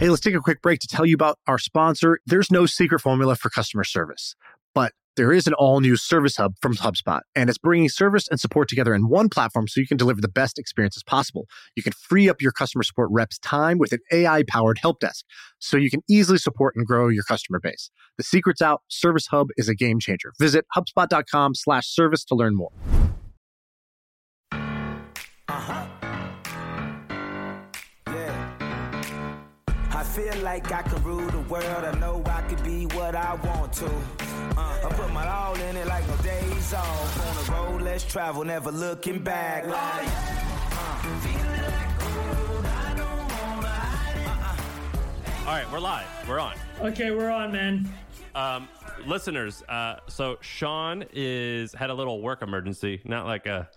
Hey, let's take a quick break to tell you about our sponsor. There's no secret formula for customer service, but there is an all new service hub from HubSpot, and it's bringing service and support together in one platform so you can deliver the best experiences possible. You can free up your customer support reps' time with an AI powered help desk so you can easily support and grow your customer base. The secret's out. Service Hub is a game changer. Visit HubSpot.com slash service to learn more. Feel like I can rule the world. I know I could be what I want to. Uh, I put my all in it like no days off. On the road, let's travel, never looking back. Like, All right, we're live. We're on. Okay, we're on, man. Um, listeners, uh, so Sean is had a little work emergency, not like a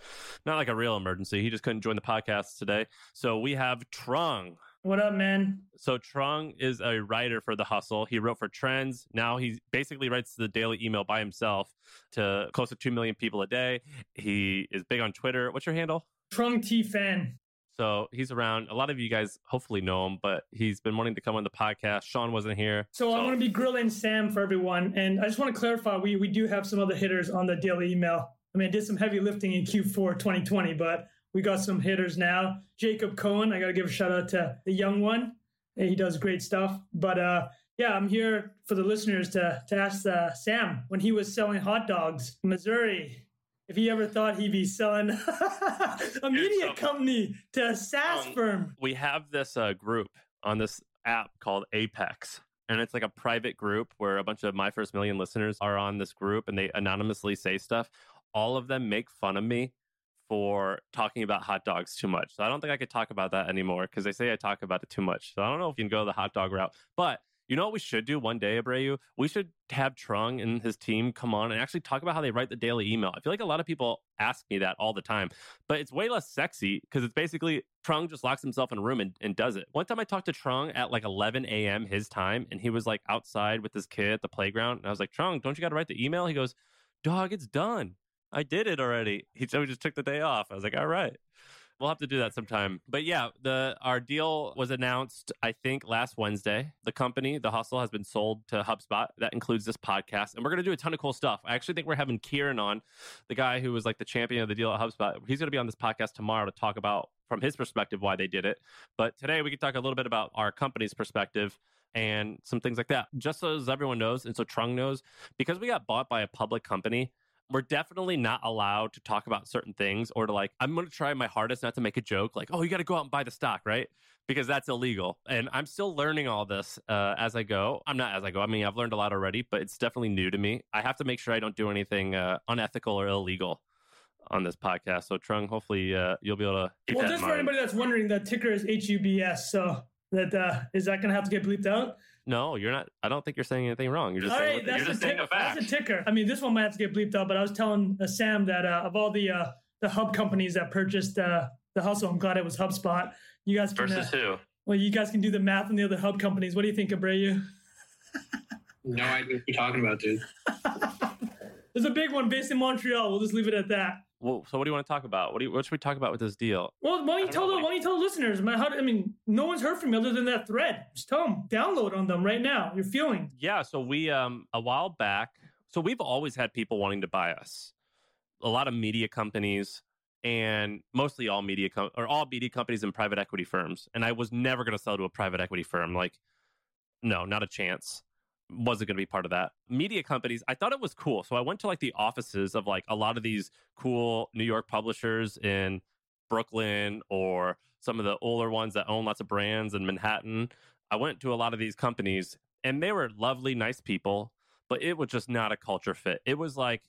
not like a real emergency. He just couldn't join the podcast today. So we have Trung. What up, man? So Trung is a writer for The Hustle. He wrote for Trends. Now he basically writes the daily email by himself to close to 2 million people a day. He is big on Twitter. What's your handle? Trung T Phan. So he's around. A lot of you guys hopefully know him, but he's been wanting to come on the podcast. Sean wasn't here. So, I'm going to be grilling Sam for everyone, and I just want to clarify: we we do have some other hitters on the daily email. I mean, I did some heavy lifting in Q4 2020, but we got some hitters now. Jacob Cohen, I got to give a shout out to the young one. He does great stuff. But uh, yeah, I'm here for the listeners to to ask uh, Sam when he was selling hot dogs in Missouri. If he ever thought he'd be selling a media company to a SaaS Um, firm. we have this uh, group on this app called Apex. And it's like a private group where a bunch of my first million listeners are on this group and they anonymously say stuff. All of them make fun of me for talking about hot dogs too much. So I don't think I could talk about that anymore because they say I talk about it too much. So I don't know if you can go the hot dog route. But you know what we should do one day, Abreu? We should have Trung and his team come on and actually talk about how they write the daily email. I feel like a lot of people ask me that all the time, but it's way less sexy because it's basically Trung just locks himself in a room and, and does it. One time I talked to Trung at like 11 a.m. his time, and he was like outside with his kid at the playground. And I was like, Trung, don't you got to write the email? He goes, Dog, it's done. I did it already. He so he just took the day off. I was like, all right. We'll have to do that sometime. But yeah, the our deal was announced, I think, last Wednesday. The company, the hustle, has been sold to HubSpot. That includes this podcast. And we're gonna do a ton of cool stuff. I actually think we're having Kieran on, the guy who was like the champion of the deal at HubSpot. He's gonna be on this podcast tomorrow to talk about from his perspective why they did it. But today we can talk a little bit about our company's perspective and some things like that. Just so as everyone knows, and so Trung knows, because we got bought by a public company, we're definitely not allowed to talk about certain things or to like, I'm going to try my hardest not to make a joke like, oh, you got to go out and buy the stock, right? Because that's illegal. And I'm still learning all this uh, as I go. I'm not as I go. I mean, I've learned a lot already, but it's definitely new to me. I have to make sure I don't do anything uh, unethical or illegal on this podcast. So, Trung, hopefully uh, you'll be able to. Well, just for anybody that's wondering, the ticker is HUBS. So that uh, is that going to have to get bleeped out? No, you're not. I don't think you're saying anything wrong. You're just All saying, right, you're that's, just a saying tick- a fact. that's a ticker. I mean, this one might have to get bleeped out, but I was telling uh, Sam that uh, of all the uh, the hub companies that purchased uh, the hustle, I'm glad it was HubSpot. You guys can, Versus uh, who? well, you guys can do the math on the other hub companies. What do you think, Abreu? No idea what you're talking about, dude. There's a big one based in Montreal. We'll just leave it at that. Well, so what do you want to talk about? What, do you, what should we talk about with this deal? Well, why don't you tell the why don't you tell the listeners, man? How, I mean, no one's heard from me other than that thread. Just tell them, download on them right now. Your feeling. Yeah, so we um a while back, so we've always had people wanting to buy us. A lot of media companies and mostly all media com- or all media companies and private equity firms. And I was never going to sell to a private equity firm like no, not a chance. Wasn't going to be part of that. Media companies, I thought it was cool. So I went to like the offices of like a lot of these cool New York publishers in Brooklyn or some of the older ones that own lots of brands in Manhattan. I went to a lot of these companies and they were lovely, nice people, but it was just not a culture fit. It was like,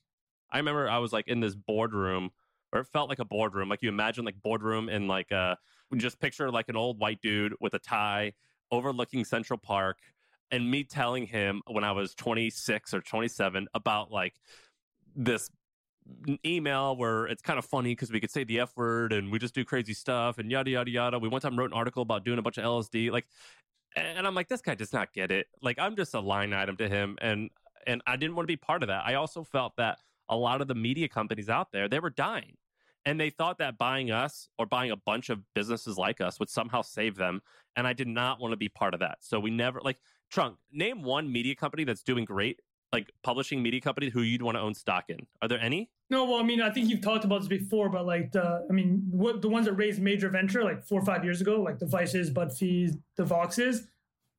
I remember I was like in this boardroom, or it felt like a boardroom. Like you imagine like boardroom in like uh just picture like an old white dude with a tie overlooking Central Park and me telling him when I was 26 or 27 about like this email where it's kind of funny because we could say the F word and we just do crazy stuff and yada yada yada. We one time wrote an article about doing a bunch of LSD. Like and I'm like, this guy does not get it. Like I'm just a line item to him and and I didn't want to be part of that. I also felt that a lot of the media companies out there, they were dying. And they thought that buying us or buying a bunch of businesses like us would somehow save them. And I did not want to be part of that. So we never, like, Trung, name one media company that's doing great, like publishing media company who you'd want to own stock in. Are there any? No, well, I mean, I think you've talked about this before, but like the, I mean, what the ones that raised major venture like four or five years ago, like the Vices, BuzzFeed, the Voxes,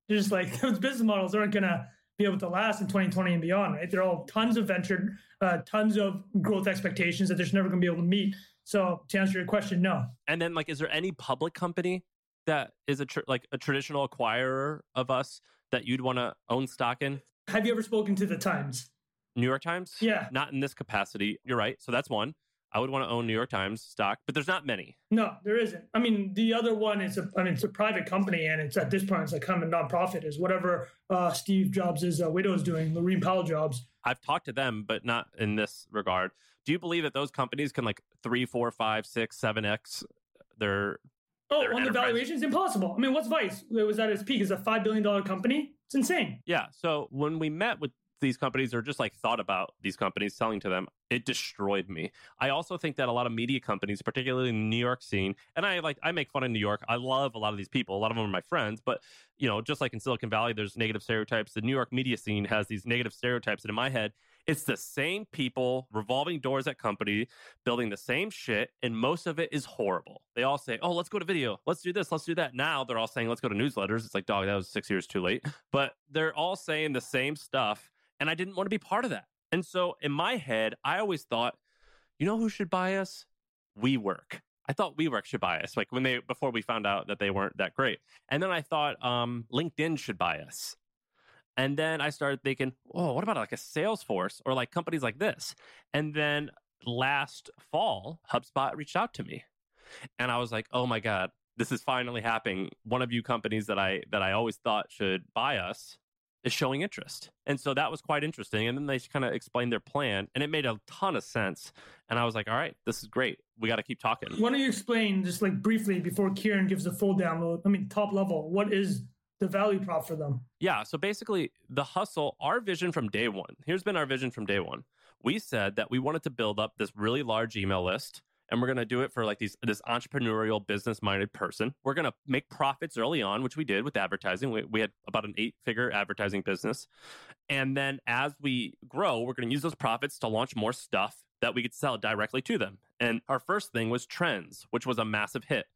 they're just like those business models aren't gonna be able to last in 2020 and beyond, right? They're all tons of venture, uh, tons of growth expectations that they're just never gonna be able to meet. So to answer your question, no. And then, like, is there any public company that is a tr- like a traditional acquirer of us that you'd want to own stock in? Have you ever spoken to the Times? New York Times? Yeah. Not in this capacity. You're right. So that's one. I would want to own New York Times stock, but there's not many. No, there isn't. I mean, the other one is a, I mean, it's a private company, and it's at this point, it's like kind of a nonprofit. Is whatever uh, Steve Jobs' is uh, widow is doing, Laurene Powell Jobs. I've talked to them, but not in this regard. Do you believe that those companies can like three, four, five, six, seven x their? Oh, on the valuation, it's impossible. I mean, what's Vice? It was at its peak. It's a five billion dollar company. It's insane. Yeah. So when we met with these companies or just like thought about these companies selling to them, it destroyed me. I also think that a lot of media companies, particularly in the New York scene, and I like I make fun of New York. I love a lot of these people. A lot of them are my friends, but you know, just like in Silicon Valley, there's negative stereotypes. The New York media scene has these negative stereotypes, and in my head, it's the same people revolving doors at company, building the same shit, and most of it is horrible. They all say, "Oh, let's go to video. Let's do this. Let's do that." Now they're all saying, "Let's go to newsletters." It's like, dog, that was six years too late. But they're all saying the same stuff, and I didn't want to be part of that. And so in my head, I always thought, you know who should buy us? WeWork. I thought WeWork should buy us, like when they before we found out that they weren't that great. And then I thought um, LinkedIn should buy us. And then I started thinking, oh, what about like a Salesforce or like companies like this? And then last fall, HubSpot reached out to me. And I was like, oh my God, this is finally happening. One of you companies that I that I always thought should buy us is showing interest. And so that was quite interesting. And then they kind of explained their plan and it made a ton of sense. And I was like, all right, this is great. We got to keep talking. Why don't you explain just like briefly before Kieran gives the full download? I mean, top level. What is the value prop for them? Yeah. So basically, the hustle, our vision from day one, here's been our vision from day one. We said that we wanted to build up this really large email list. And we're going to do it for like these this entrepreneurial, business minded person. We're going to make profits early on, which we did with advertising. We, we had about an eight figure advertising business. And then as we grow, we're going to use those profits to launch more stuff that we could sell directly to them. And our first thing was Trends, which was a massive hit.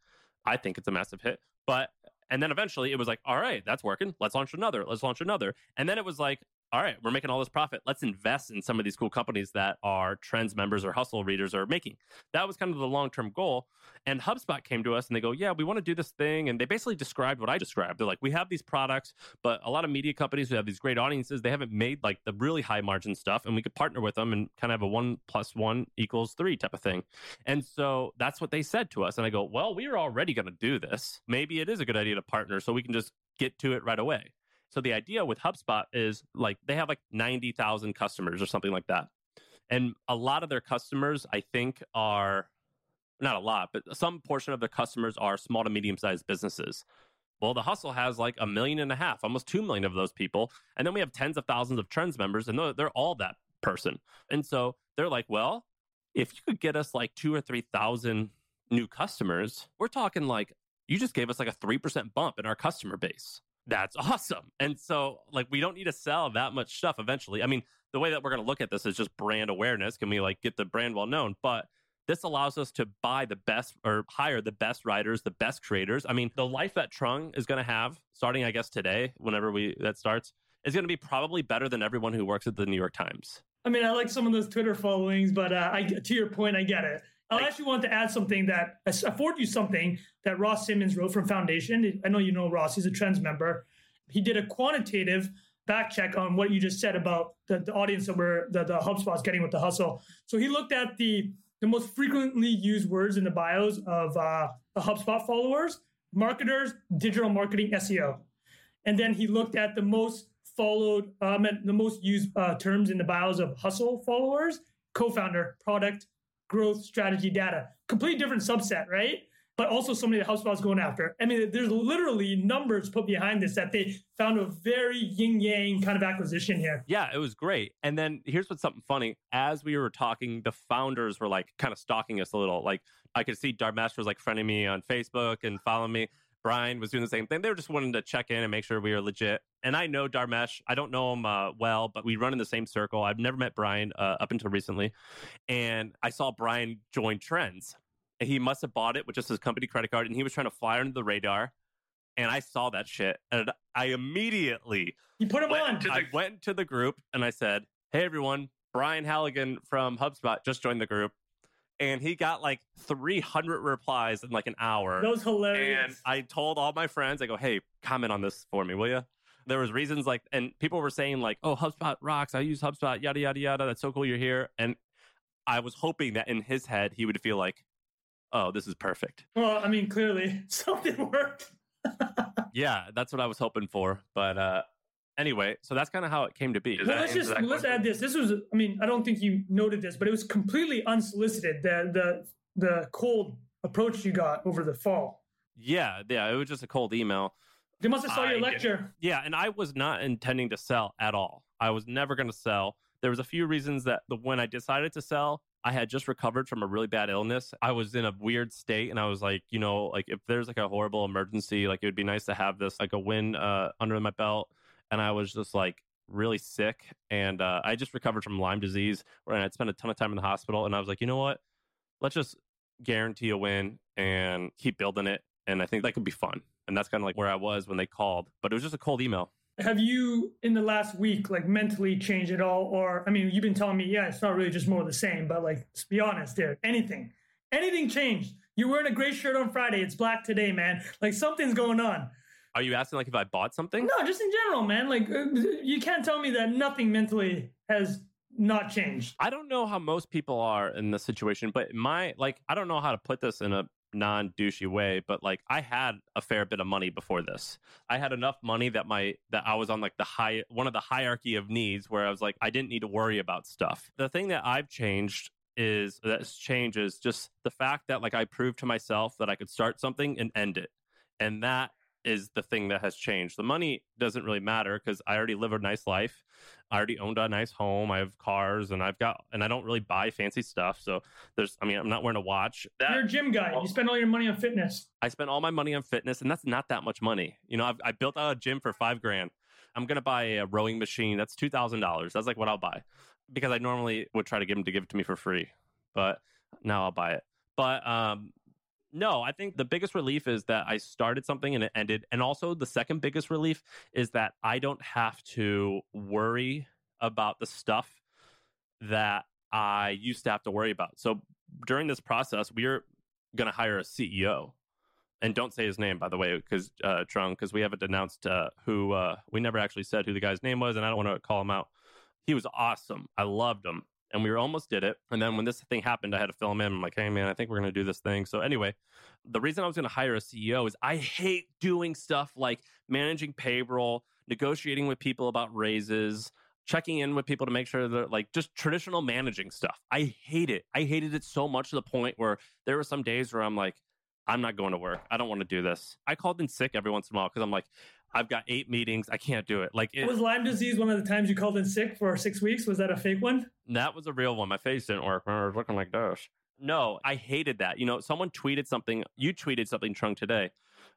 I think it's a massive hit. But and then eventually it was like, all right, that's working. Let's launch another. Let's launch another. And then it was like, all right, we're making all this profit. Let's invest in some of these cool companies that our trends members or hustle readers are making. That was kind of the long term goal. And HubSpot came to us and they go, yeah, we want to do this thing. And they basically described what I described. They're like, we have these products, but a lot of media companies who have these great audiences, they haven't made like the really high margin stuff. And we could partner with them and kind of have a one plus one equals three type of thing. And so that's what they said to us. And I go, well, we are already going to do this. Maybe it is a good idea to partner so we can just get to it right away. So the idea with HubSpot is like they have like 90,000 customers or something like that. And a lot of their customers, I think, are not a lot, but some portion of their customers are small to medium sized businesses. Well, the hustle has like a million and a half, almost 2 million of those people. And then we have tens of thousands of trends members, and they're- all that person. And so they're like, well, if you could get us like two or 3,000 new customers, we're talking like, you just gave us like a 3% bump in our customer base. That's awesome. And so, like, we don't need to sell that much stuff eventually. I mean, the way that we're going to look at this is just brand awareness. Can we like get the brand well known? But this allows us to buy the best or hire the best writers, the best creators. I mean, the life that Trung is going to have starting, I guess, today, whenever we that starts, is going to be probably better than everyone who works at the New York Times. I mean, I like some of those Twitter followings, but uh, I, to your point, I get it. I Like- actually want to add something that I forward you something that Ross Simmons wrote from Foundation. I know you know Ross; he's a Trends member. He did a quantitative back check on what you just said about the, the audience that we're that the HubSpot's getting with the hustle. So he looked at the the most frequently used words in the bios of uh, the HubSpot followers: marketers, digital marketing, SEO, and then he looked at the most followed, um, the most used uh, terms in the bios of hustle followers: co-founder, product, growth, strategy, data. Complete different subset, right? but also somebody that HubSpot's going after. I mean, there's literally numbers put behind this that they found a very yin yang kind of acquisition here. Yeah, it was great. And then here's what's something funny. As we were talking, the founders were like kind of stalking us a little. Like I could see Dharmesh was like friending me on Facebook and following me. Brian was doing the same thing. They were just wanting to check in and make sure we were legit. And I know Dharmesh. I don't know him uh, well, but we run in the same circle. I've never met Brian uh, up until recently. And I saw Brian join Trends. And he must have bought it with just his company credit card. And he was trying to fly under the radar. And I saw that shit. And I immediately You put him went, on. I went to the group and I said, Hey, everyone, Brian Halligan from HubSpot just joined the group. And he got like 300 replies in like an hour. That was hilarious. And I told all my friends, I go, hey, comment on this for me, will you? There was reasons like, and people were saying like, oh, HubSpot rocks. I use HubSpot, yada, yada, yada. That's so cool you're here. And I was hoping that in his head, he would feel like, oh, this is perfect. well, I mean, clearly something worked. Yeah, that's what I was hoping for. But uh anyway, so that's kind of how it came to be. Well, let's just let's question? add this. This was, I mean, I don't think you noted this, but it was completely unsolicited. The the the cold approach you got over the fall. Yeah, yeah, it was just a cold email. They must have saw I your get it. lecture. Yeah, and I was not intending to sell at all. I was never going to sell. There was a few reasons that the, when I decided to sell, I had just recovered from a really bad illness. I was in a weird state, and I was like, you know, like if there's like a horrible emergency, like it would be nice to have this like a win uh, under my belt. And I was just like really sick, and uh, I just recovered from Lyme disease, and I'd spent a ton of time in the hospital. And I was like, you know what? Let's just guarantee a win and keep building it. And I think that could be fun. And that's kind of like where I was when they called. But it was just a cold email. Have you in the last week like mentally changed at all? Or I mean, you've been telling me, yeah, it's not really just more of the same, but like let's be honest, dude. Anything. Anything changed. You're wearing a gray shirt on Friday. It's black today, man. Like something's going on. Are you asking like if I bought something? No, just in general, man. Like uh, you can't tell me that nothing mentally has not changed. I don't know how most people are in this situation, but my like I don't know how to put this in a non douchey way, but like I had a fair bit of money before this. I had enough money that my that I was on like the high one of the hierarchy of needs where I was like I didn't need to worry about stuff. The thing that I've changed is that's changed is just the fact that like I proved to myself that I could start something and end it. And that is the thing that has changed. The money doesn't really matter because I already live a nice life. I already owned a nice home. I have cars and I've got and I don't really buy fancy stuff. So there's I mean I'm not wearing a watch. That You're a gym guy. You spend all your money on fitness. I spent all my money on fitness and that's not that much money. You know, I've, I built out a gym for five grand. I'm gonna buy a rowing machine. That's two thousand dollars. That's like what I'll buy because I normally would try to get them to give it to me for free, but now I'll buy it. But um, no, I think the biggest relief is that I started something and it ended. And also, the second biggest relief is that I don't have to worry about the stuff that I used to have to worry about. So during this process, we are going to hire a CEO. And don't say his name, by the way, because uh, Trung, because we haven't announced uh, who. Uh, we never actually said who the guy's name was, and I don't want to call him out. He was awesome. I loved him and we almost did it. And then when this thing happened, I had to fill him in. I'm like, hey man, I think we're gonna do this thing. So anyway, the reason I was gonna hire a CEO is I hate doing stuff like managing payroll, negotiating with people about raises, checking in with people to make sure they're like just traditional managing stuff. I hate it. I hated it so much to the point where there were some days where I'm like, I'm not going to work. I don't want to do this. I called in sick every once in a while because I'm like, I've got eight meetings. I can't do it. Like it, Was Lyme disease one of the times you called in sick for six weeks? Was that a fake one? That was a real one. My face didn't work. Remember, I was looking like this. No, I hated that. You know, someone tweeted something. You tweeted something, Trung, today,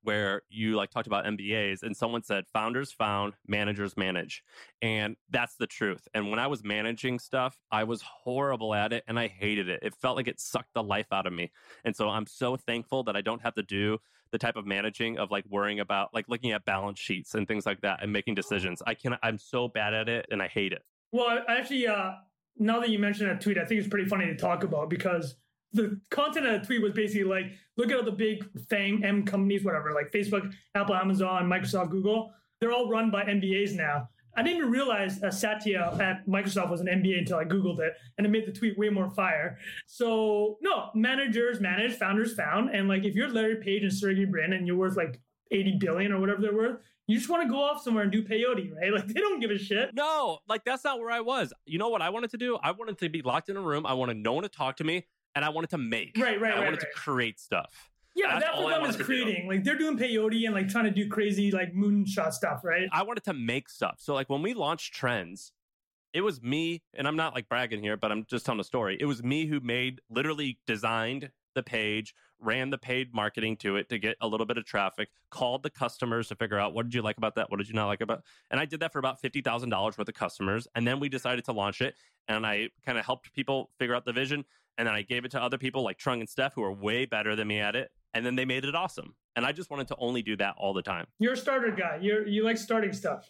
where you like talked about MBAs, and someone said, "Founders found, managers manage," and that's the truth. And when I was managing stuff, I was horrible at it, and I hated it. It felt like it sucked the life out of me. And so I'm so thankful that I don't have to do the type of managing of like worrying about like looking at balance sheets and things like that and making decisions. I can. I'm so bad at it, and I hate it. Well, actually, uh, now that you mentioned that tweet, I think it's pretty funny to talk about because the content of the tweet was basically like, look at all the big FANG M companies, whatever, like Facebook, Apple, Amazon, Microsoft, Google. They're all run by MBAs now. I didn't even realize uh, Satya at Microsoft was an MBA until I Googled it, and it made the tweet way more fire. So, no, managers manage, founders found. And like, if you're Larry Page and Sergey Brin and you're worth like 80 billion or whatever they're worth, you just want to go off somewhere and do peyote, right? Like, they don't give a shit. No, like that's not where I was. You know what I wanted to do? I wanted to be locked in a room. I wanted no one to talk to me, and I wanted to make. Right, right, I right, wanted right. to create stuff. Yeah, That's that for I them is creating. Like they're doing peyote and like trying to do crazy like moonshot stuff, right? I wanted to make stuff. So like when we launched Trends, it was me, and I'm not like bragging here, but I'm just telling a story. It was me who made, literally designed the page, ran the paid marketing to it to get a little bit of traffic, called the customers to figure out what did you like about that, what did you not like about, and I did that for about fifty thousand dollars worth of customers, and then we decided to launch it, and I kind of helped people figure out the vision, and then I gave it to other people like Trung and Steph who are way better than me at it, and then they made it awesome, and I just wanted to only do that all the time. You're a starter guy. You're you like starting stuff.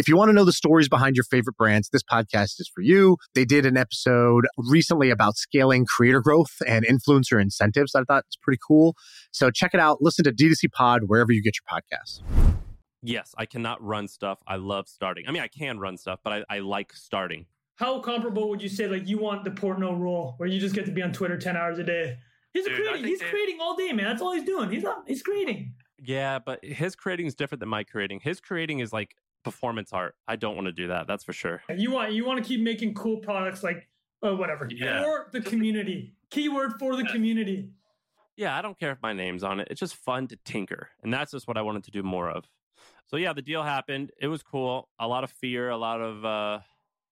If you want to know the stories behind your favorite brands, this podcast is for you. They did an episode recently about scaling creator growth and influencer incentives. I thought it's pretty cool. So check it out. Listen to D2C Pod wherever you get your podcasts. Yes, I cannot run stuff. I love starting. I mean, I can run stuff, but I, I like starting. How comparable would you say like you want the Portnoy role where you just get to be on Twitter ten hours a day? He's Dude, I creating. He's they- creating all day, man. That's all he's doing. He's not. He's creating. Yeah, but his creating is different than my creating. His creating is like performance art. I don't want to do that. That's for sure. You want you want to keep making cool products like uh, whatever Yeah. for the community. Keyword for the community. Yeah, I don't care if my name's on it. It's just fun to tinker. And that's just what I wanted to do more of. So yeah, the deal happened. It was cool. A lot of fear, a lot of uh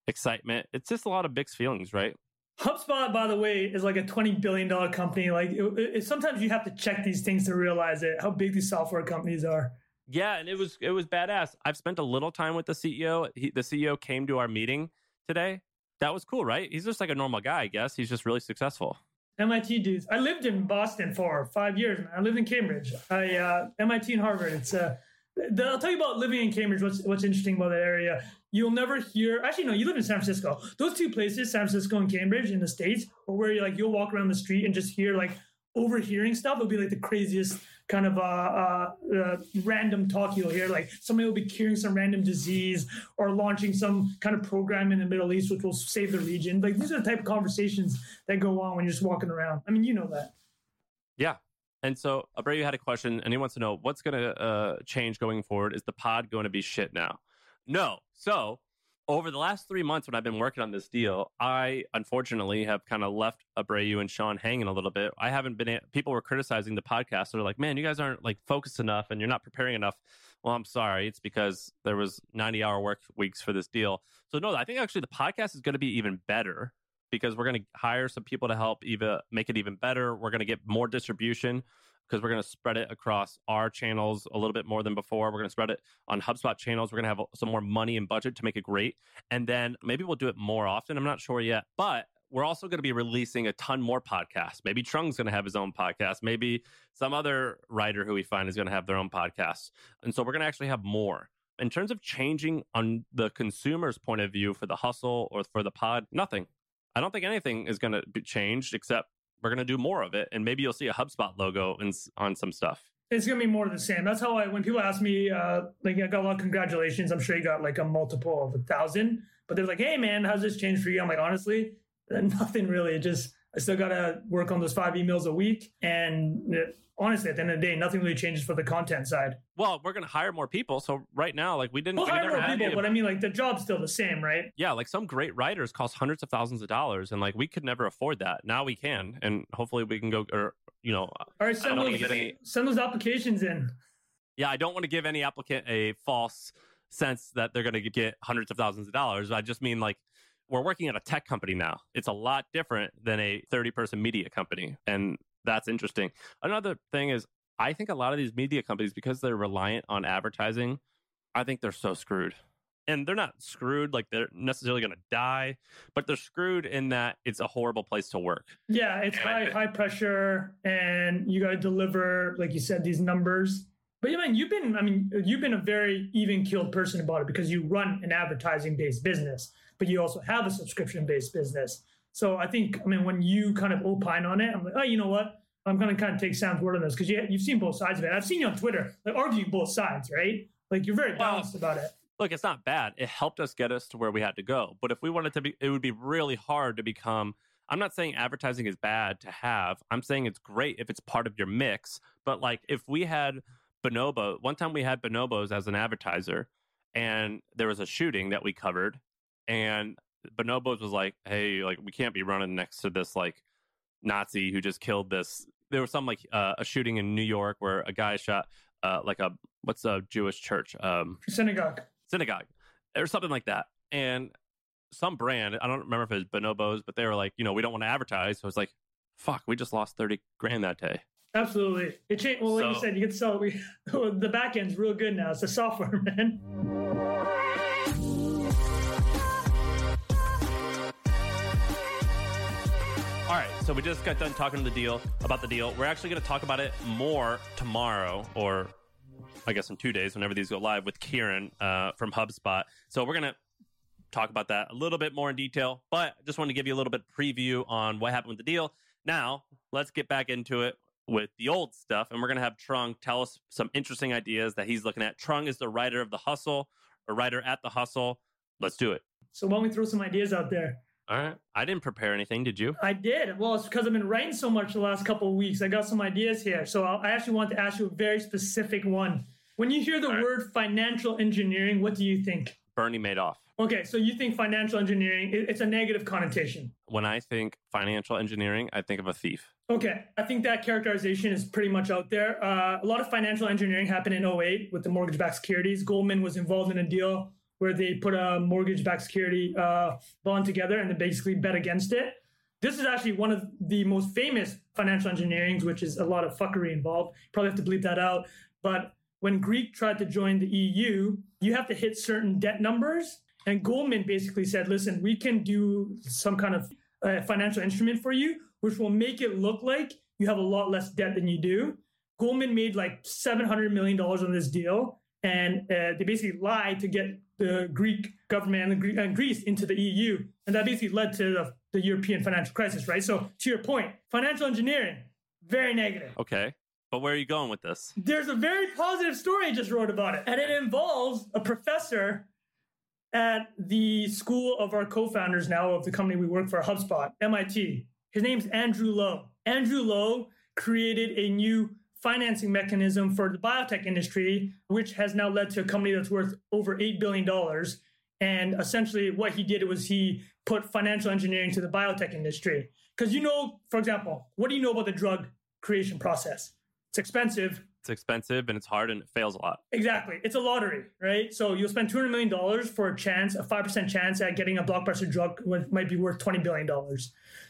excitement. It's just a lot of mixed feelings, right? HubSpot, by the way, is like a twenty billion dollar company. Like it, it- sometimes you have to check these things to realize it. How big these software companies are. Yeah, and it was it was badass. I've spent a little time with the CEO. He, the CEO came to our meeting today. That was cool, right? He's just like a normal guy, I guess. He's just really successful. MIT dudes. I lived in Boston for five years. I lived in Cambridge. I uh, MIT and Harvard. It's uh, the, I'll tell you about living in Cambridge. What's what's interesting about that area? You'll never hear. Actually, no. You live in San Francisco. Those two places, San Francisco and Cambridge, in the states, where you like you'll walk around the street and just hear like overhearing stuff. It'll be like the craziest kind of a, random talk you'll hear. Like somebody will be curing some random disease or launching some kind of program in the Middle East, which will save the region. Like these are the type of conversations that go on when you're just walking around. I mean, you know that. Yeah. And so Abreu had a question and he wants to know what's going to uh, change going forward. Is the pod going to be shit now? No. So over the last three months when I've been mm. working on this deal, I unfortunately have kind of left Abreu and Sean hanging a little bit. I haven't been, people were criticizing the podcast. They're like, man, you guys aren't like focused enough and you're not preparing enough. Well, I'm sorry. It's because there was 90 hour work weeks for this deal. So no, I think actually the podcast is going to be even better because we're going to hire some people to help even make it even better. We're going to get more distribution because we're going to spread it across our channels a little bit more than before. We're going to spread it on HubSpot channels. We're going to have some more money and budget to make it great. And then maybe we'll do it more often. I'm not sure yet, but we're also going to be releasing a ton more podcasts. Maybe Trung's going to have his own podcast. Maybe some other writer who we find is going to have their own podcast. And so we're going to actually have more. In terms of changing on the consumer's point of view for the hustle or for the pod, nothing. I don't think anything is going to be changed except we're going to do more of it. And maybe you'll see a HubSpot logo in, on some stuff. It's gonna be more of the same. That's how I. When people ask me, uh, like, I got a lot of congratulations. I'm sure you got like a multiple of a thousand. But they're like, "Hey, man, how's this changed for you?" I'm like, honestly, nothing really. It just I still gotta work on those five emails a week, and uh, honestly, at the end of the day, nothing really changes for the content side. Well, we're going to hire more people. So right now, like we didn't, We'll we hire more people, but I mean, like, the job's still the same, right? yeah, like some great writers cost hundreds of thousands of dollars, and like we could never afford that. Now we can, and hopefully we can go. Or you know, All right, send those, get any- send those applications in. yeah, I don't want to give any applicant a false sense that they're going to get hundreds of thousands of dollars. I just mean like we're working at a tech company now. It's a lot different than a 30 person media company. And that's interesting. Another thing is, I think a lot of these media companies, because they're reliant on advertising, I think they're so screwed. And they're not screwed like they're necessarily going to die, but they're screwed in that it's a horrible place to work. Yeah, it's And high high pressure, and you got to deliver, like you said, these numbers. But yeah, man, you've been, I mean, you've been a very even keeled person about it because you run an advertising based business, but you also have a subscription based business. So I think, I mean, when you kind of opine on it, I'm like, oh, you know what? I'm gonna kind of take Sam's word on this because you, you've seen both sides of it. I've seen you on Twitter like arguing both sides, right? Like you're very Well, balanced about it. look, it's not bad. It helped us get us to where we had to go. But if we wanted to be, it would be really hard to become. I'm not saying advertising is bad to have. I'm saying it's great if it's part of your mix. But like if we had Bonobo, one time we had Bonobos as an advertiser, and there was a shooting that we covered, and Bonobos was like, "Hey, like we can't be running next to this like Nazi who just killed this." There was some like uh, a shooting in New York where a guy shot uh, like a what's a Jewish church um, Synagogue. synagogue or something like that. And some brand, I don't remember if it was Bonobos, but they were like, you know, we don't want to advertise. So it's like, fuck, we just lost 30 grand that day. Absolutely. It changed. Well, like you said, you can sell. We, the back end's real good now. It's the software, man. So we just got done talking the deal about the deal. We're actually going to talk about it more tomorrow, or I guess in two days, whenever these go live, with Kieran uh, from HubSpot. So we're going to talk about that a little bit more in detail. But just wanted to give you a little bit preview on what happened with the deal. Now let's get back into it with the old stuff, and we're going to have Trung tell us some interesting ideas that he's looking at. Trung is the writer of the Hustle, a writer at the Hustle. Let's do it. So why don't we throw some ideas out there? All right. I didn't prepare anything. Did you? I did. Well, it's because I've been writing so much the last couple of weeks. I got some ideas here. So I I actually want to ask you a very specific one. When you hear the right. word financial engineering, what do you think? Bernie Madoff. Okay, so you think financial engineering, it- it's a negative connotation. When I think financial engineering, I think of a thief. Okay, I think that characterization is pretty much out there. Uh, a lot of financial engineering happened in 08 with the mortgage backed securities. Goldman was involved in a deal where they put a mortgage backed security uh, bond together and they basically bet against it. This is actually one of the most famous financial engineerings, which is a lot of fuckery involved. Probably have to bleep that out. But when Greek tried to join the EU, you have to hit certain debt numbers. And Goldman basically said, listen, we can do some kind of uh, financial instrument for you, which will make it look like you have a lot less debt than you do. Goldman made like $700 million on this deal. And uh, they basically lied to get the Greek government and, Gre- and Greece into the EU. And that basically led to the, the European financial crisis, right? So, to your point, financial engineering, very negative. Okay. But where are you going with this? There's a very positive story I just wrote about it, and it involves a professor at the school of our co-founders now of the company we work for, HubSpot, MIT. His name's Andrew Lo. Andrew Lo created a new financing mechanism for the biotech industry, which has now led to a company that's worth over $8 billion. And essentially, what he did was he put financial engineering to the biotech industry. Because you know, for example, what do you know about the drug creation process? It's expensive. It's expensive and it's hard and it fails a lot. Exactly. It's a lottery, right? So you'll spend $200 million for a chance, a 5% chance at getting a blockbuster drug which might be worth $20 billion.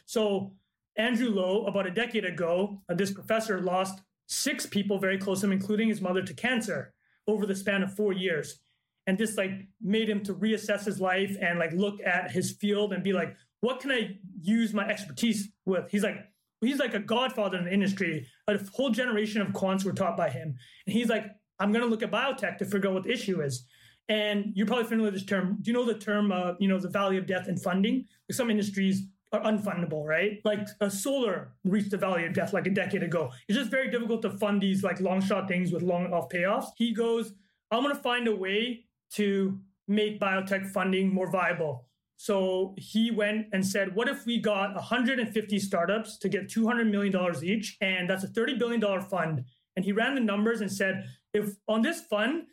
So Andrew Lo, about a decade ago, uh, this professor lost six people very close to him, including his mother, to cancer over the span of four years. And this like made him to reassess his life and like look at his field and be like, what can I use my expertise with? He's like, he's like a godfather in the industry. A whole generation of quants were taught by him. And he's like, I'm going to look at biotech to figure out what the issue is. And you're probably familiar with this term. Do you know the term, uh, you know, the valley of death in funding? Some industries are unfundable, right? Like uh, solar reached the valley of death like a decade ago. It's just very difficult to fund these like long shot things with long off payoffs. He goes, I'm going to find a way to make biotech funding more viable. So he went and said, What if we got 150 startups to get $200 million each? And that's a $30 billion fund. And he ran the numbers and said, If on this fund,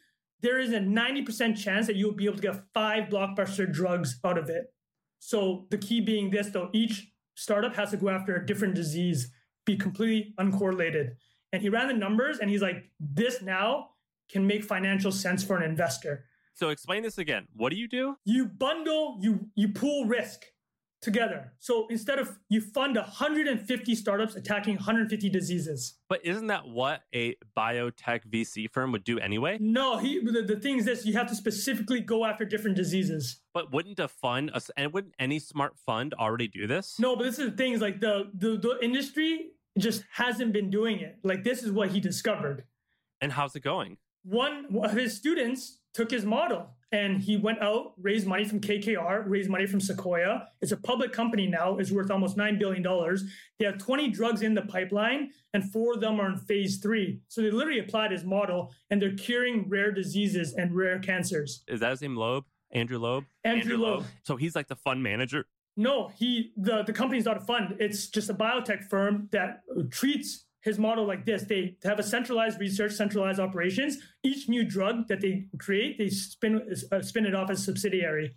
there is a 90% chance that you'll be able to get five blockbuster drugs out of it. So the key being this, though, each startup has to go after a different disease, be completely uncorrelated. And he ran the numbers and he's like, This now can make financial sense for an investor So explain this again. What do you do? you bundle you you pool risk together so instead of you fund 150 startups attacking 150 diseases But isn't that what a biotech VC firm would do anyway? no he the, the thing is this you have to specifically go after different diseases But wouldn't a fund, and wouldn't any smart fund already do this? no but this is the thing is like the, the the industry just hasn't been doing it like this is what he discovered And how's it going? one of his students took his model and he went out, raised money from KKR, raised money from Sequoia. It's a public company now, is worth almost $9 billion. They have 20 drugs in the pipeline, and four of them are in phase three. So they literally applied his model, and they're curing rare diseases and rare cancers. Is that his name Loeb? Andrew Loeb? Andrew, Loeb. So he's like the fund manager. No, he the, the company's not a fund. It's just a biotech firm that treats his model like this. They have a centralized research, centralized operations. Each new drug that they create, they spin uh, spin it off as a subsidiary.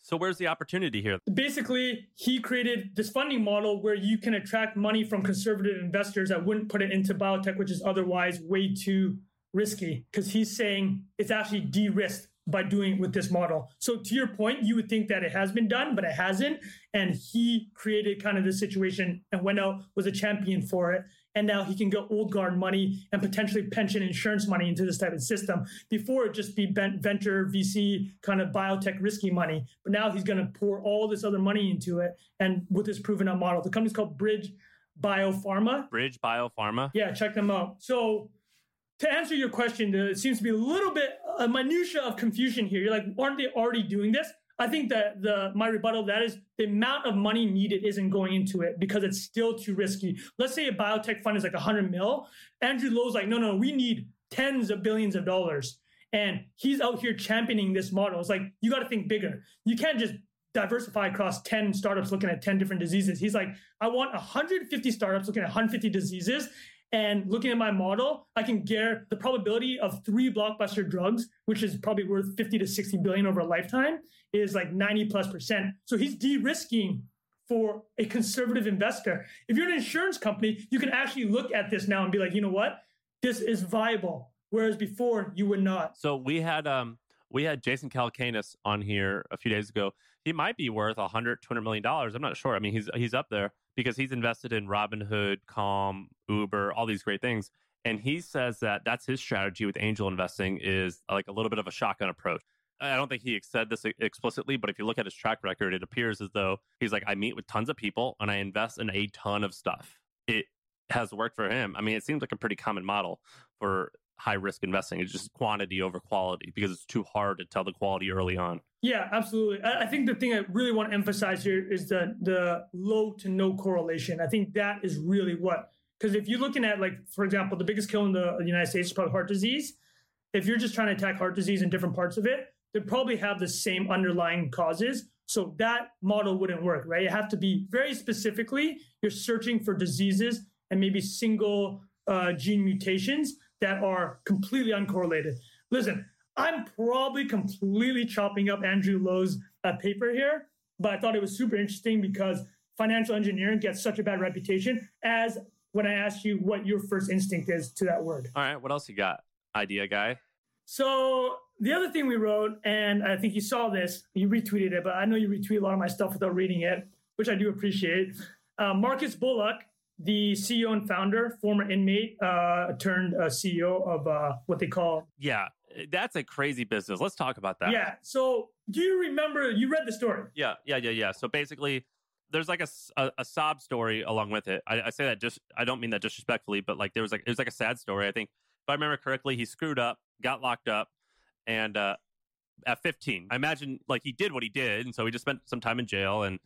So where's the opportunity here? Basically, he created this funding model where you can attract money from conservative investors that wouldn't put it into biotech, which is otherwise way too risky. Because he's saying it's actually de-risked by doing it with this model. So to your point, you would think that it has been done, but it hasn't. And he created kind of this situation and went out was a champion for it. And now he can get old guard money and potentially pension insurance money into this type of system. Before it just be venture VC kind of biotech risky money, but now he's going to pour all this other money into it. And with this proven out model, the company's called BridgeBio Pharma. BridgeBio Pharma. Yeah, check them out. So to answer your question, there seems to be a little bit a minutia of confusion here. You're like, aren't they already doing this? I think that the my rebuttal that is the amount of money needed isn't going into it because it's still too risky. Let's say a biotech fund is like 100 mil. Andrew Lo's like, no, no, we need tens of billions of dollars. And he's out here championing this model. It's like, you got to think bigger. You can't just diversify across 10 startups looking at 10 different diseases. He's like, I want 150 startups looking at 150 diseases and looking at my model, I can get the probability of three blockbuster drugs, which is probably worth 50 to 60 billion over a lifetime, is like 90 plus percent. So he's de-risking for a conservative investor. If you're an insurance company, you can actually look at this now and be like, you know what? This is viable. Whereas before you would not. So we had um we had Jason Calacanis on here a few days ago. He might be worth 100, 200 million dollars. I'm not sure. I mean, he's he's up there because he's invested in Robinhood, Calm, Uber, all these great things. And he says that that's his strategy with angel investing is like a little bit of a shotgun approach. I don't think he said this explicitly, but if you look at his track record, it appears as though he's like, I meet with tons of people and I invest in a ton of stuff. It has worked for him. I mean, it seems like a pretty common model for high risk investing. It's just quantity over quality because it's too hard to tell the quality early on. Yeah, absolutely. I think the thing I really want to emphasize here is the the low to no correlation. I think that is really what because if you're looking at like for example, the biggest kill in the United States is probably heart disease. If you're just trying to attack heart disease in different parts of it, they probably have the same underlying causes. So that model wouldn't work, right? You have to be very specifically, you're searching for diseases and maybe single uh, gene mutations that are completely uncorrelated. Listen, I'm probably completely chopping up Andrew Lo's uh, paper here, but I thought it was super interesting because financial engineering gets such a bad reputation as when I asked you what your first instinct is to that word. All right, what else you got? Idea guy. So the other thing we wrote, and I think you saw this, you retweeted it, but I know you retweet a lot of my stuff without reading it, which I do appreciate. Uh, Marcus Bullock the CEO and founder, former inmate, uh, turned uh, CEO of uh, what they call. Yeah, that's a crazy business. Let's talk about that. Yeah. So, do you remember? You read the story. Yeah, yeah, yeah, yeah. So basically, there's like a, a, a sob story along with it. I, I, say that just I don't mean that disrespectfully, but like there was like it was like a sad story. I think if I remember correctly, he screwed up, got locked up, and uh, at 15, I imagine like he did what he did, and so he just spent some time in jail and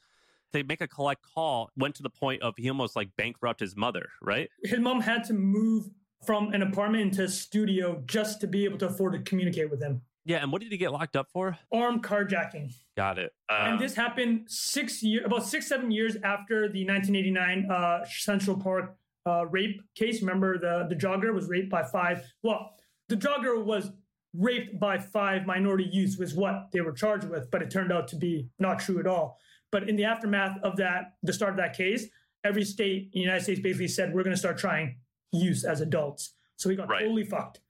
they make a collect call went to the point of he almost like bankrupt his mother, right? His mom had to move from an apartment into a studio just to be able to afford to communicate with him. Yeah, and what did he get locked up for? Armed carjacking. Got it. Uh, and this happened six years, about six, seven years after the 1989 uh, Central Park uh, rape case. Remember, the the jogger was raped by five. Well, the jogger was raped by five minority youths, was what they were charged with, but it turned out to be not true at all. But in the aftermath of that, the start of that case, every state in the United States basically said we're going to start trying use as adults. So he got right. totally fucked.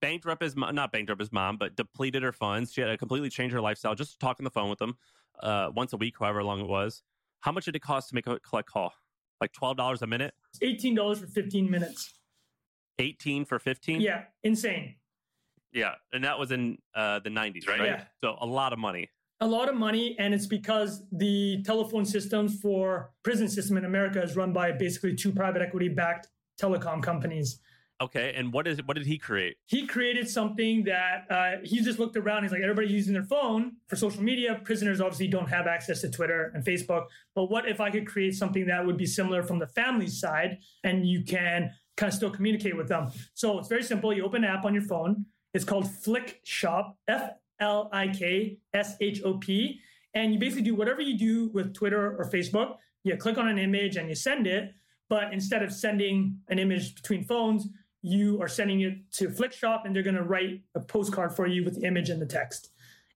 Bankrupt his mom, not bankrupt his mom, but depleted her funds. She had to completely change her lifestyle just to talk on the phone with them uh, once a week, however long it was. How much did it cost to make a collect call? Like twelve dollars a minute? Eighteen dollars for fifteen minutes. Eighteen for fifteen? Yeah, insane. Yeah, and that was in uh, the nineties, right? Yeah. So a lot of money a lot of money and it's because the telephone systems for prison system in america is run by basically two private equity backed telecom companies Okay, and what is what did he create? He created something that uh, he just looked around. He's like, everybody using their phone for social media. Prisoners obviously don't have access to Twitter and Facebook. But what if I could create something that would be similar from the family side, and you can kind of still communicate with them? So it's very simple. You open an app on your phone. It's called Flikshop. F L I K S H O P. And you basically do whatever you do with Twitter or Facebook. You click on an image and you send it. But instead of sending an image between phones, you are sending it to Flikshop and they're going to write a postcard for you with the image and the text.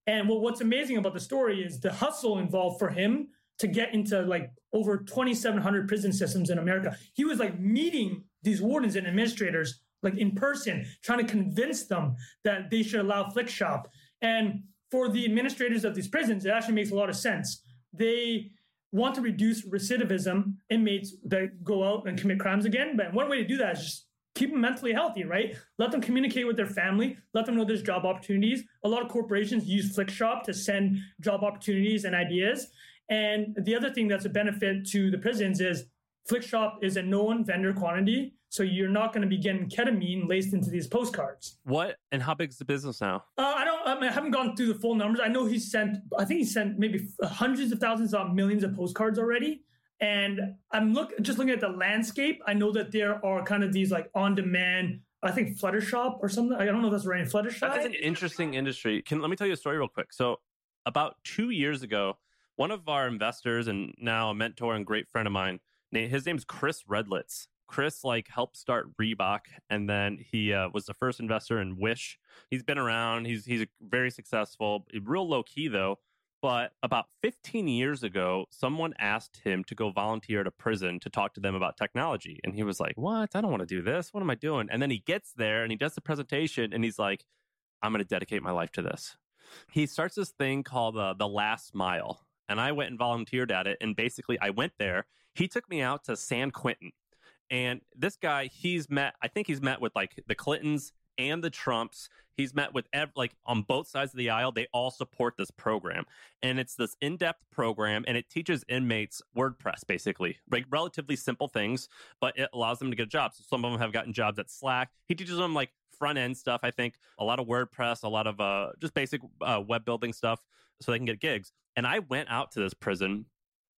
And well, what's amazing about the story is the hustle involved for him to get into like over 2,700 prison systems in America. He was like meeting these wardens and administrators like in person, trying to convince them that they should allow Flikshop. And for the administrators of these prisons, it actually makes a lot of sense. They want to reduce recidivism, inmates that go out and commit crimes again. But one way to do that is just keep them mentally healthy, right? Let them communicate with their family. Let them know there's job opportunities. A lot of corporations use Flikshop to send job opportunities and ideas. And the other thing that's a benefit to the prisons is Flikshop is a known vendor quantity. So you're not going to be getting ketamine laced into these postcards. What and how big is the business now? Uh, I don't. I, mean, I haven't gone through the full numbers. I know he sent. I think he sent maybe hundreds of thousands of millions of postcards already. And I'm look just looking at the landscape. I know that there are kind of these like on-demand. I think Fluttershop or something. I don't know if that's right. Fluttershop. That's an interesting industry. Can let me tell you a story real quick. So about two years ago, one of our investors and now a mentor and great friend of mine, his name's Chris Redlitz. Chris like helped start Reebok, and then he uh, was the first investor in Wish. He's been around. He's he's very successful. Real low key though. But about 15 years ago, someone asked him to go volunteer at a prison to talk to them about technology. And he was like, What? I don't want to do this. What am I doing? And then he gets there and he does the presentation and he's like, I'm going to dedicate my life to this. He starts this thing called uh, The Last Mile. And I went and volunteered at it. And basically, I went there. He took me out to San Quentin. And this guy, he's met, I think he's met with like the Clintons and the Trumps. He's met with ev- like on both sides of the aisle. They all support this program, and it's this in-depth program, and it teaches inmates WordPress basically, like relatively simple things, but it allows them to get jobs. So some of them have gotten jobs at Slack. He teaches them like front end stuff. I think a lot of WordPress, a lot of uh, just basic uh, web building stuff, so they can get gigs. And I went out to this prison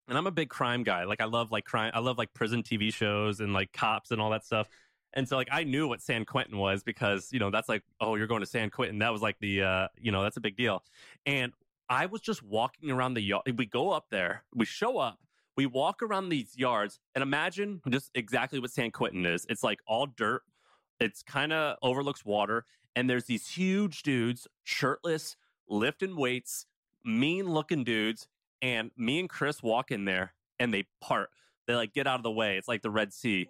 and I'm a big crime guy. Like I love like crime. I love like prison TV shows and like cops and all that stuff. And so like I knew what San Quentin was because, you know, that's like, oh, you're going to San Quentin. That was like the uh, you know, that's a big deal. And I was just walking around the yard. We go up there, we show up, we walk around these yards, and imagine just exactly what San Quentin is. It's like all dirt. It's kind of overlooks water, and there's these huge dudes, shirtless, lifting weights, mean looking dudes. And me and Chris walk in there and they part. They like get out of the way. It's like the Red Sea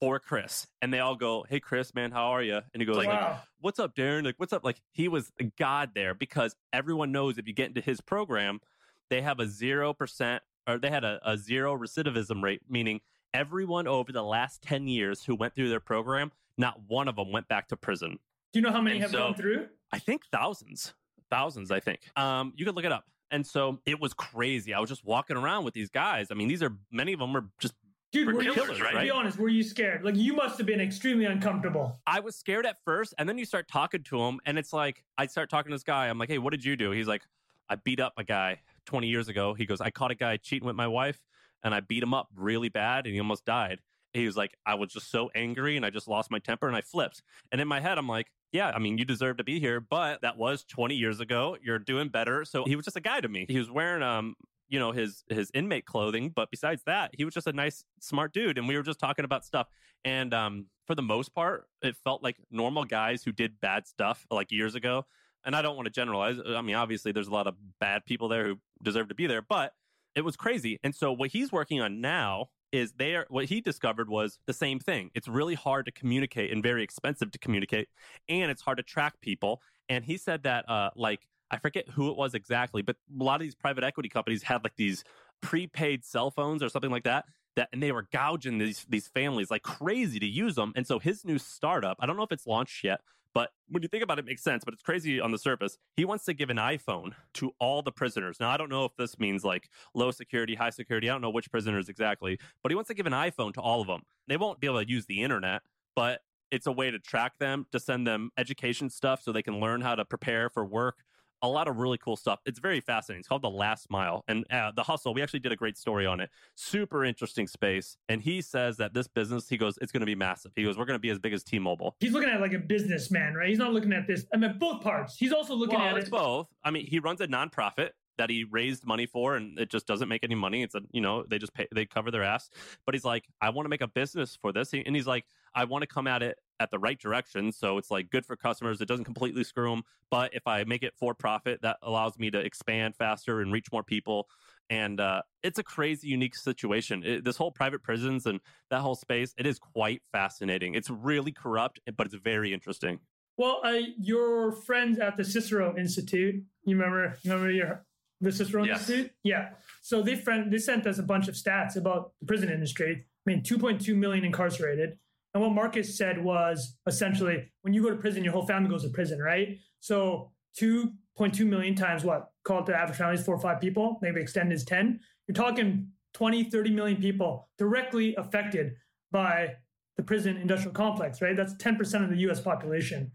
for Chris. And they all go, Hey, Chris, man, how are you? And he goes, like. What's up, Darren? Like, what's up? Like, he was a god there because everyone knows if you get into his program, they have a 0% or they had a, a zero recidivism rate, meaning everyone over the last 10 years who went through their program, not one of them went back to prison. Do you know how many And have so- gone through? I think thousands, thousands, I think. Um, you could look it up. And so it was crazy. I was just walking around with these guys. I mean, these are many of them are just Dude, were you, killers, to right? be honest, were you scared? Like you must have been extremely uncomfortable. I was scared at first, and then you start talking to him, and it's like I start talking to this guy. I'm like, "Hey, what did you do?" He's like, "I beat up a guy 20 years ago." He goes, "I caught a guy cheating with my wife, and I beat him up really bad, and he almost died." He was like, "I was just so angry, and I just lost my temper, and I flipped." And in my head, I'm like, "Yeah, I mean, you deserve to be here, but that was 20 years ago. You're doing better." So he was just a guy to me. He was wearing um you know his his inmate clothing but besides that he was just a nice smart dude and we were just talking about stuff and um for the most part it felt like normal guys who did bad stuff like years ago and i don't want to generalize i mean obviously there's a lot of bad people there who deserve to be there but it was crazy and so what he's working on now is there what he discovered was the same thing it's really hard to communicate and very expensive to communicate and it's hard to track people and he said that uh like I forget who it was exactly, but a lot of these private equity companies had like these prepaid cell phones or something like that. That and they were gouging these these families like crazy to use them. And so his new startup, I don't know if it's launched yet, but when you think about it, it makes sense. But it's crazy on the surface. He wants to give an iPhone to all the prisoners. Now I don't know if this means like low security, high security. I don't know which prisoners exactly, but he wants to give an iPhone to all of them. They won't be able to use the internet, but It's a way to track them, to send them education stuff so they can learn how to prepare for work. A lot of really cool stuff. It's very fascinating. It's called The Last Mile. And uh, The Hustle, we actually did a great story on it. Super interesting space. And he says that this business, he goes, it's going to be massive. He goes, we're going to be as big as T Mobile. He's looking at it like a businessman, right? He's not looking at this. I mean, both parts. He's also looking well, at it's it. both. I mean, he runs a nonprofit that he raised money for and it just doesn't make any money. It's a you know they just pay they cover their ass. But he's like i want to make a business for this. And he's like i want to come at it at the right direction. So it's like good for customers. It doesn't completely screw them but if i make it for profit that allows me to expand faster and reach more people. And uh, it's a crazy unique situation. It, this whole private prisons and that whole space it is quite fascinating. It's really corrupt but it's very interesting. Well, uh, your friends at the Cicero Institute, you remember, remember your the Cicero Yes. Institute? Yeah. So they friend they sent us a bunch of stats about the prison industry. I mean, 2.2 million incarcerated. And what Marcus said was essentially when you go to prison, your whole family goes to prison, right? So 2.2 million times what? Call it the average family is four or five people. Maybe extend is 10. You're talking 20, 30 million people directly affected by the prison industrial complex, right? That's 10% of the US population.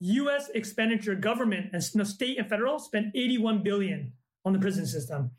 US expenditure, government and state and federal spent 81 billion on the prison system.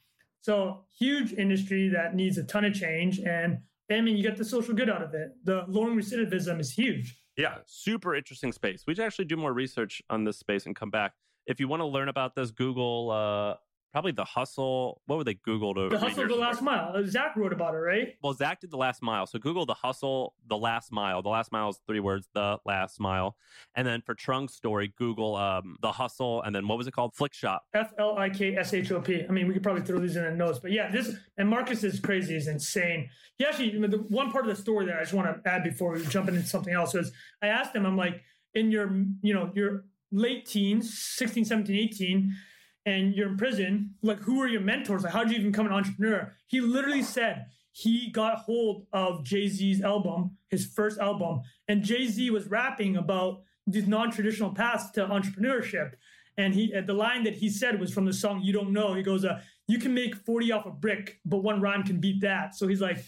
So huge industry that needs a ton of change. And I mean, you get the social good out of it. The lowering recidivism is huge. Yeah, super interesting space. We should actually do more research on this space and come back. If you want to learn about this, Google uh, probably the hustle. What would they Google to? The hustle the last mile. Uh, Zach wrote about it, right? Well, Zach did the last mile. So Google the hustle, the last mile. The last mile is three words, the last mile. And then for Trung's story, Google um, the hustle, and then what was it called? Flikshop. F L I K S H O P. I mean, we could probably throw these in the notes, but yeah, this and Marcus is crazy, is insane. He actually, the one part of the story that I just want to add before we jump into something else is I asked him, I'm like, in your, you know, your late teens, 16, 17, 18, and you're in prison, like, who are your mentors? Like, how did you even become an entrepreneur? He literally said he got hold of Jay Z's album, his first album, and Jay Z was rapping about these non-traditional paths to entrepreneurship. And he, the line that he said was from the song "You Don't Know." He goes, uh, "You can make forty off a brick, but one rhyme can beat that." So he's like,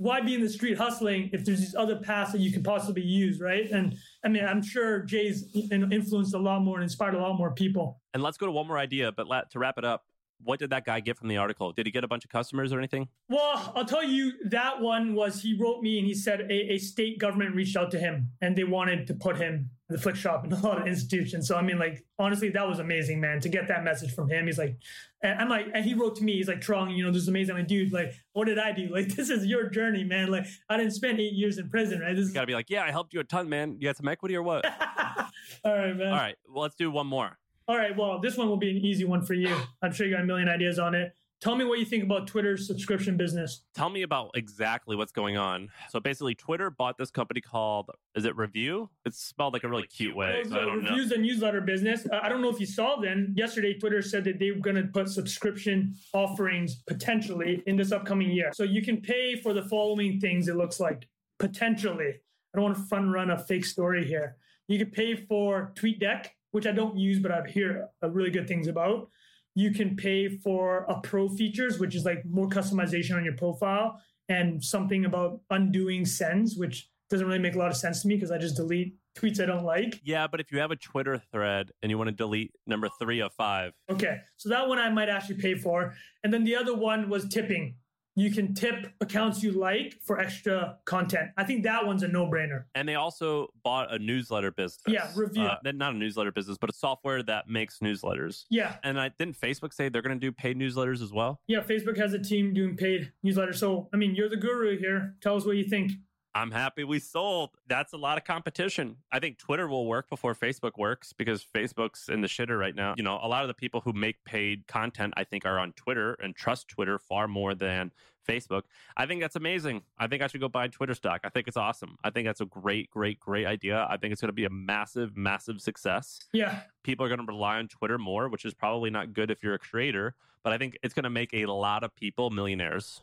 "Why be in the street hustling if there's these other paths that you can possibly use, right?" And I mean, I'm sure Jay's influenced a lot more and inspired a lot more people. And let's go to one more idea. But to wrap it up, what did that guy get from the article? Did he get a bunch of customers or anything? Well, I'll tell you that one was he wrote me and he said a, a state government reached out to him and they wanted to put him in the Flikshop in a lot of institutions. So I mean, like honestly, that was amazing, man. To get that message from him, he's like, and I'm like, and he wrote to me, he's like, Trung, you know, this is amazing. I'm like, dude, like, what did I do? Like, this is your journey, man. Like, I didn't spend eight years in prison, right? This is got to be like, yeah, I helped you a ton, man. You got some equity or what? all right, man. All right, well, let's do one more. All right, well, this one will be an easy one for you. I'm sure you got a million ideas on it. Tell me what you think about Twitter's subscription business. Tell me about exactly what's going on. So basically, Twitter bought this company called, is it Revue? It's spelled like a really cute way. So I don't know. Revue's and newsletter business. Uh, I don't know if you saw then. Yesterday, Twitter said that they were going to put subscription offerings potentially in this upcoming year. So you can pay for the following things. It looks like potentially. I don't want to front run a fake story here. You can pay for TweetDeck, which I don't use, but I've heard uh, really good things about. You can pay for a pro features, which is like more customization on your profile, and something about undoing sends, which doesn't really make a lot of sense to me because I just delete tweets I don't like. Yeah, but if you have a Twitter thread and you want to delete number three of five, Okay, so that one I might actually pay for. And then the other one was tipping. You can tip accounts you like for extra content. I think that one's a no brainer. and they also bought a newsletter business. Yeah, Revue. Uh, not a newsletter business, but a software that makes newsletters. Yeah, And I didn't Facebook say they're going to do paid newsletters as well. yeah, Facebook has a team doing paid newsletters. So, I mean, you're the guru here. Tell us what you think. I'm happy we sold. That's a lot of competition. I think Twitter will work before Facebook works because Facebook's in the shitter right now. You know, a lot of the people who make paid content, I think, are on Twitter and trust Twitter far more than Facebook. I think that's amazing. I think I should go buy Twitter stock. I think it's awesome. I think that's a great, great, great idea. I think it's going to be a massive, massive success. Yeah, People are going to rely on Twitter more, which is probably not good if you're a creator, but I think it's going to make a lot of people millionaires.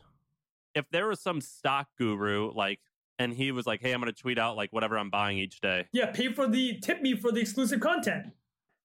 If there was some stock guru like and he was like, "Hey, I'm going to tweet out like whatever I'm buying each day." yeah, pay for the tip me for the exclusive content.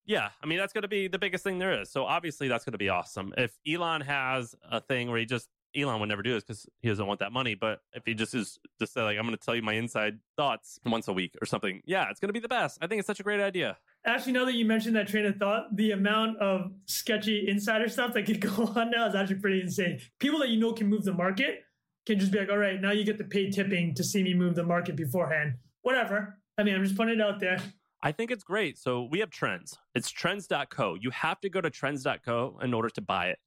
Yeah, I mean that's going to be the biggest thing there is. So obviously that's going to be awesome. If Elon has a thing where he just Elon would never do this because he doesn't want that money. But if he just is just say like, I'm going to tell you my inside thoughts once a week or something, yeah, it's going to be the best. I think it's such a great idea. Actually, now that you mentioned that train of thought, the amount of sketchy insider stuff that could go on now is actually pretty insane. People that you know can move the market can just be like, all right, now you get the paid tipping to see me move the market beforehand. Whatever. I mean, I'm just putting it out there. I think it's great. So we have trends. It's trends.co. You have to go to trends.co in order to buy it.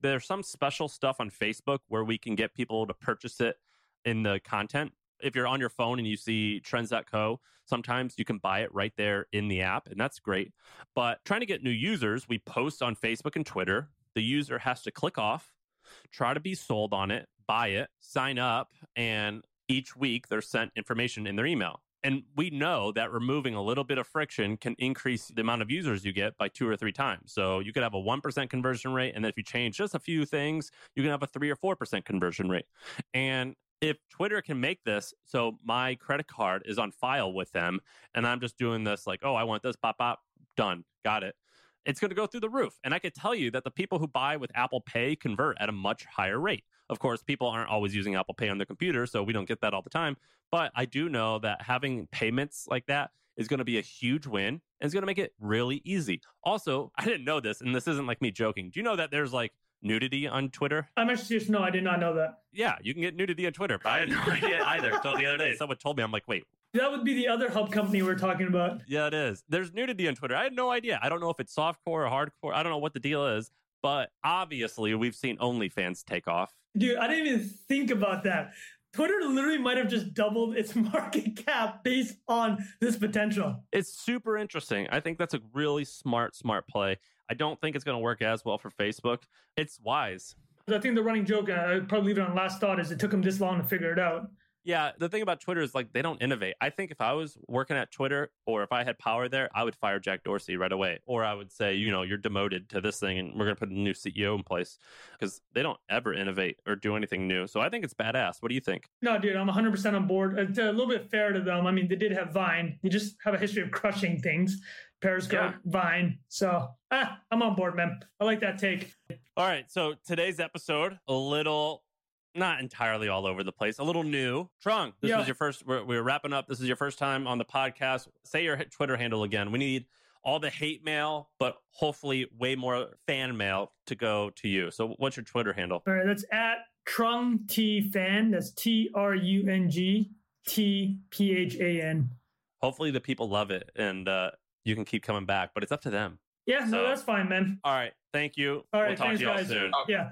There's some special stuff on Facebook where we can get people to purchase it in the content. If you're on your phone and you see trends.co, sometimes you can buy it right there in the app, and that's great. But trying to get new users, we post on Facebook and Twitter. The user has to click off, try to be sold on it, buy it, sign up, and each week they're sent information in their email. And we know that removing a little bit of friction can increase the amount of users you get by two or three times. So you could have a 1% conversion rate. And then if you change just a few things, you can have a three or 4% conversion rate. And if Twitter can make this so my credit card is on file with them and I'm just doing this like, oh, I want this, pop, pop, done, got it. It's going to go through the roof. And I could tell you that the people who buy with Apple Pay convert at a much higher rate. Of course, people aren't always using Apple Pay on their computer, so we don't get that all the time. But I do know that having payments like that is going to be a huge win and it's going to make it really easy. Also, I didn't know this, and this isn't like me joking. Do you know that there's like nudity on Twitter? I'm actually serious. No, I did not know that. Yeah, you can get nudity on Twitter. But I had no idea either until the other day. Someone told me, I'm like, wait, That would be the other hub company we're talking about. Yeah, it is. There's nudity on Twitter. I had no idea. I don't know if it's softcore or hardcore. I don't know what the deal is, but obviously we've seen OnlyFans take off. Dude, I didn't even think about that. Twitter literally might have just doubled its market cap based on this potential. It's super interesting. I think that's a really smart, smart play. I don't think it's going to work as well for Facebook. It's wise. I think the running joke, uh, I'd probably leave it on last thought, is it took them this long to figure it out. Yeah, the thing about Twitter is like they don't innovate. I think if I was working at Twitter or if I had power there, I would fire Jack Dorsey right away. Or I would say, you know, you're demoted to this thing and we're going to put a new CEO in place because they don't ever innovate or do anything new. So I think it's badass. What do you think? No, dude, I'm 100% on board. It's a little bit fair to them. I mean, they did have Vine. They just have a history of crushing things. Periscope, Yeah. Vine. So ah, I'm on board, man. I like that take. All right. So today's episode, a little, not entirely all over the place, a little new. Trung, this Yeah. was your first, we're, we're wrapping up. This is your first time on the podcast. Say your Twitter handle again. We need all the hate mail, but hopefully way more fan mail to go to you. So what's your Twitter handle? All right, that's at Trung T Phan. That's T R U N G T P H A N. Hopefully the people love it and uh, you can keep coming back, but it's up to them. Yeah, no, So- that's fine, man. All right. Thank you. All right, we'll talk thanks, to y'all guys. soon. Yeah.